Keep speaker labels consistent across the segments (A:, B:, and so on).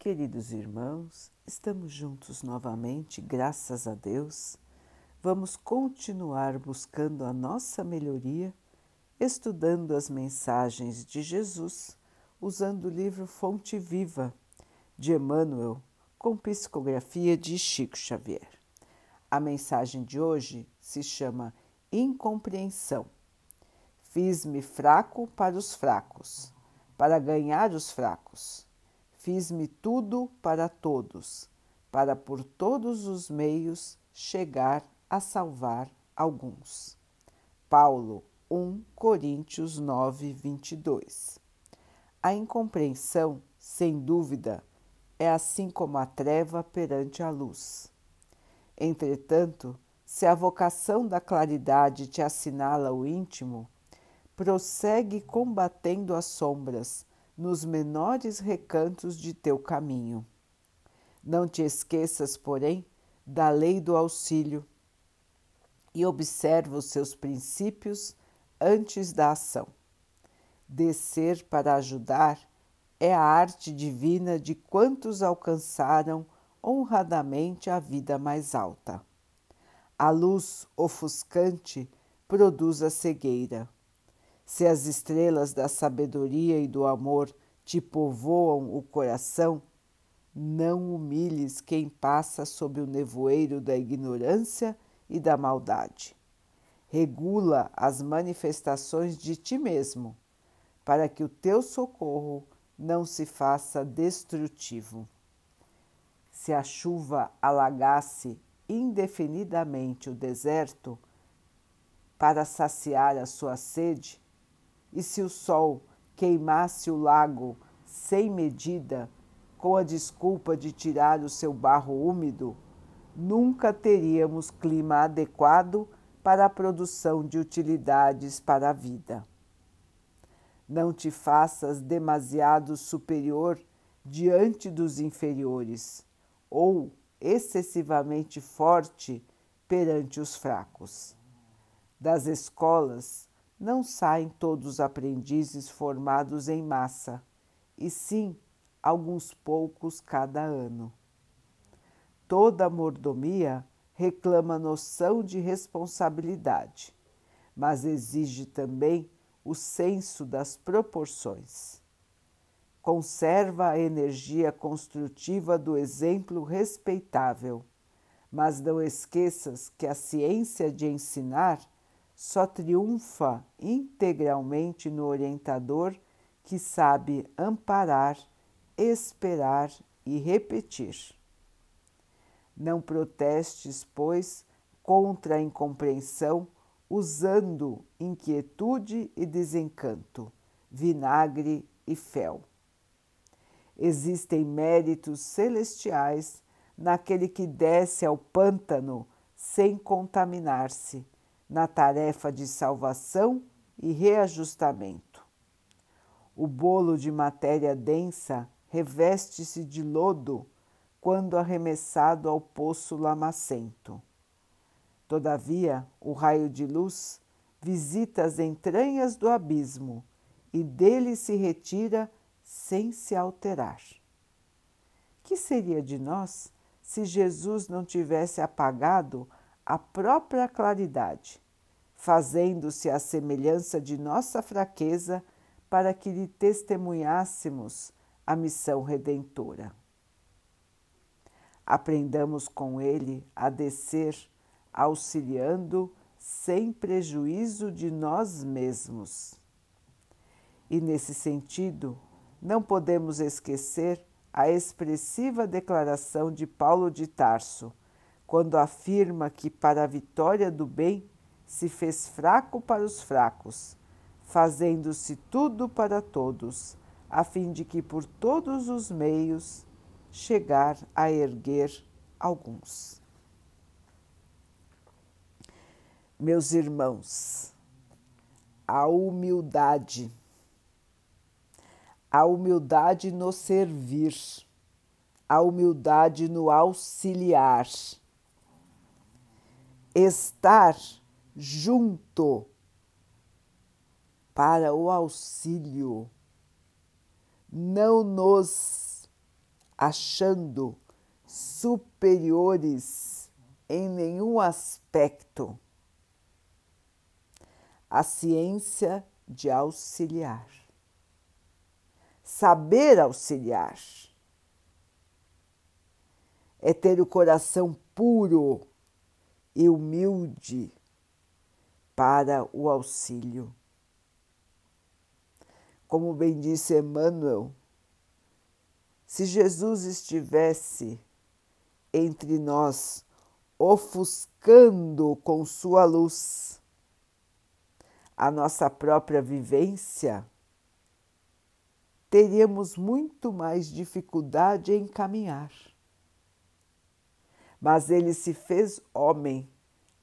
A: Queridos irmãos, estamos juntos novamente, graças a Deus. Vamos continuar buscando a nossa melhoria, estudando as mensagens de Jesus, usando o livro Fonte Viva de Emmanuel, com psicografia de Chico Xavier. A mensagem de hoje se chama Incompreensão. Fiz-me fraco para os fracos, para ganhar os fracos Fiz-me tudo para todos, para por todos os meios chegar a salvar alguns. Paulo 1 Coríntios 9, 22. A incompreensão, sem dúvida, é assim como a treva perante a luz. Entretanto, se a vocação da claridade te assinala o íntimo, prossegue combatendo as sombras nos menores recantos de teu caminho. Não te esqueças, porém, da lei do auxílio e observa os seus princípios antes da ação. Descer para ajudar é a arte divina de quantos alcançaram honradamente a vida mais alta. A luz ofuscante produz a cegueira se as estrelas da sabedoria e do amor te povoam o coração, não humilhes quem passa sob o nevoeiro da ignorância e da maldade. Regula as manifestações de ti mesmo, para que o teu socorro não se faça destrutivo. Se a chuva alagasse indefinidamente o deserto para saciar a sua sede, e se o sol queimasse o lago sem medida, com a desculpa de tirar o seu barro úmido, nunca teríamos clima adequado para a produção de utilidades para a vida. Não te faças demasiado superior diante dos inferiores, ou excessivamente forte perante os fracos. Das escolas, não saem todos aprendizes formados em massa, e sim alguns poucos cada ano. Toda mordomia reclama noção de responsabilidade, mas exige também o senso das proporções. Conserva a energia construtiva do exemplo respeitável, mas não esqueças que a ciência de ensinar só triunfa integralmente no orientador que sabe amparar, esperar e repetir. Não protestes, pois, contra a incompreensão, usando inquietude e desencanto, vinagre e fel. Existem méritos celestiais naquele que desce ao pântano sem contaminar-se na tarefa de salvação e reajustamento. O bolo de matéria densa reveste-se de lodo quando arremessado ao poço lamacento. Todavia, o raio de luz visita as entranhas do abismo e dele se retira sem se alterar. Que seria de nós se Jesus não tivesse apagado a própria claridade, fazendo-se à semelhança de nossa fraqueza para que lhe testemunhássemos a missão redentora. Aprendamos com ele a descer, auxiliando sem prejuízo de nós mesmos. E nesse sentido, não podemos esquecer a expressiva declaração de Paulo de Tarso quando afirma que para a vitória do bem se fez fraco para os fracos, fazendo-se tudo para todos, a fim de que por todos os meios chegar a erguer alguns. Meus irmãos, a humildade, a humildade no servir, a humildade no auxiliar estar junto para o auxílio, não nos achando superiores em nenhum aspecto. A ciência de auxiliar. Saber auxiliar é ter o coração puro e humilde para o auxílio. Como bem disse Emmanuel, se Jesus estivesse entre nós, ofuscando com sua luz a nossa própria vivência, teríamos muito mais dificuldade em caminhar. Mas ele se fez homem,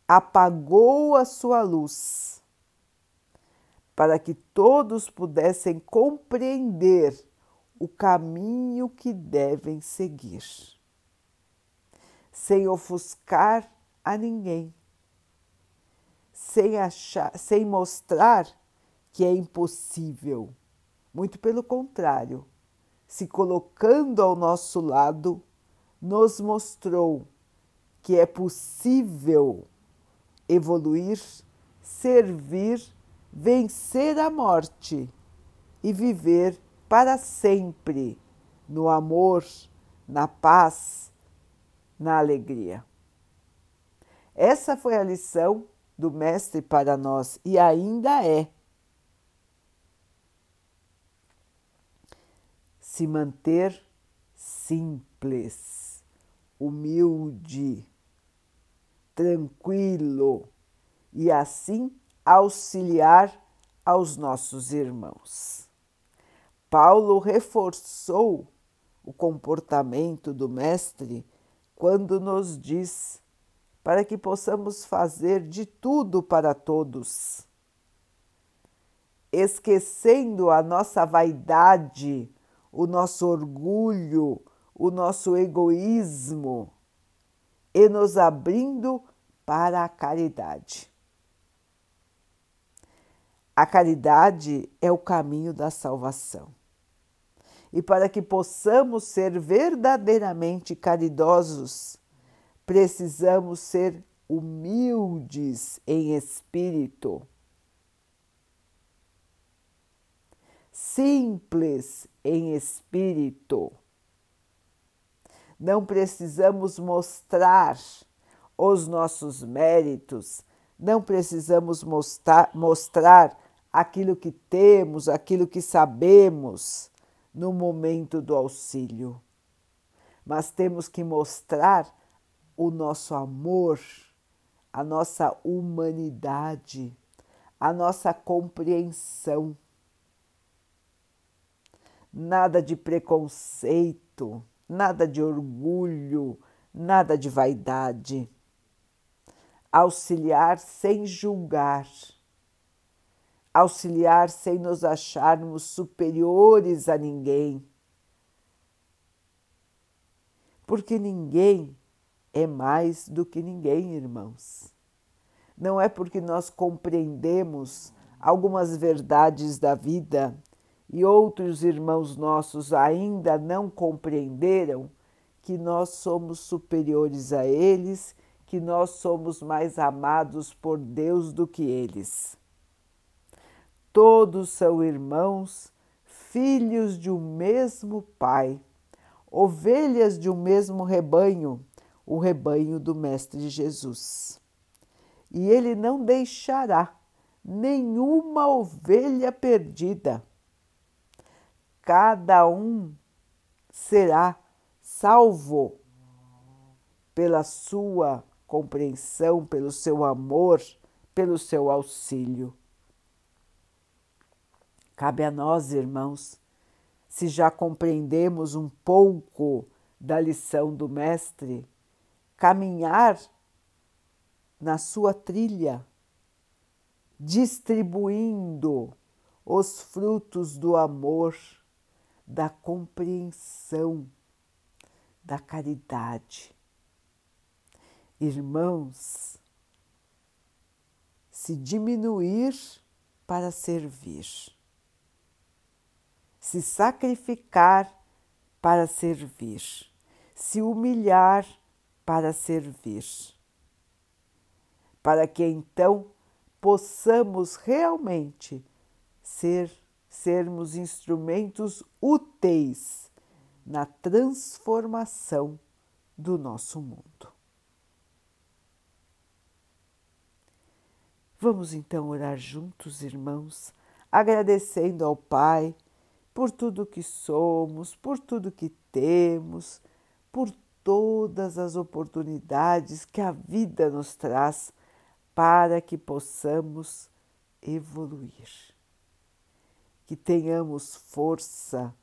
A: apagou a sua luz, para que todos pudessem compreender o caminho que devem seguir, sem ofuscar a ninguém, sem, achar, sem mostrar que é impossível. Muito pelo contrário, se colocando ao nosso lado, nos mostrou que é possível evoluir, servir, vencer a morte e viver para sempre no amor, na paz, na alegria. Essa foi a lição do Mestre para nós e ainda é. Se manter simples, humilde, tranquilo e assim auxiliar aos nossos irmãos. Paulo reforçou o comportamento do Mestre quando nos diz para que possamos fazer de tudo para todos, esquecendo a nossa vaidade, o nosso orgulho, o nosso egoísmo e nos abrindo para a caridade. A caridade é o caminho da salvação. E para que possamos ser verdadeiramente caridosos, precisamos ser humildes em espírito, simples em espírito não precisamos mostrar os nossos méritos, não precisamos mostrar, mostrar aquilo que temos, aquilo que sabemos no momento do auxílio, mas temos que mostrar o nosso amor, a nossa humanidade, a nossa compreensão. Nada de preconceito, nada de orgulho, nada de vaidade. Auxiliar sem julgar, auxiliar sem nos acharmos superiores a ninguém. Porque ninguém é mais do que ninguém, irmãos. Não é porque nós compreendemos algumas verdades da vida e outros irmãos nossos ainda não compreenderam que nós somos superiores a eles, que nós somos mais amados por Deus do que eles. Todos são irmãos, filhos de um mesmo Pai, ovelhas de um mesmo rebanho, o rebanho do Mestre Jesus. E ele não deixará nenhuma ovelha perdida cada um será salvo pela sua compreensão, pelo seu amor, pelo seu auxílio. Cabe a nós, irmãos, se já compreendemos um pouco da lição do Mestre, caminhar na sua trilha, distribuindo os frutos do amor da compreensão, da caridade. Irmãos, se diminuir para servir, se sacrificar para servir, se humilhar para servir, para que então possamos realmente ser sermos instrumentos úteis na transformação do nosso mundo. Vamos então orar juntos, irmãos, agradecendo ao Pai por tudo que somos, por tudo que temos, por todas as oportunidades que a vida nos traz para que possamos evoluir. Que tenhamos força,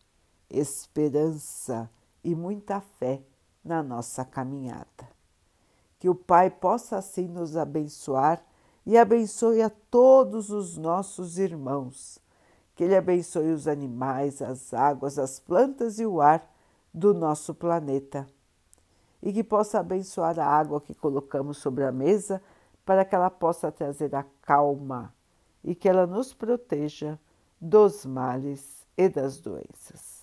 A: esperança e muita fé na nossa caminhada. Que o Pai possa assim nos abençoar e abençoe a todos os nossos irmãos. Que Ele abençoe os animais, as águas, as plantas e o ar do nosso planeta. E que possa abençoar a água que colocamos sobre a mesa para que ela possa trazer a calma e que ela nos proteja dos males e das doenças.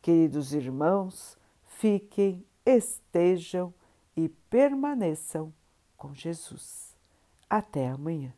A: Queridos irmãos, fiquem, estejam e permaneçam com Jesus. Até amanhã.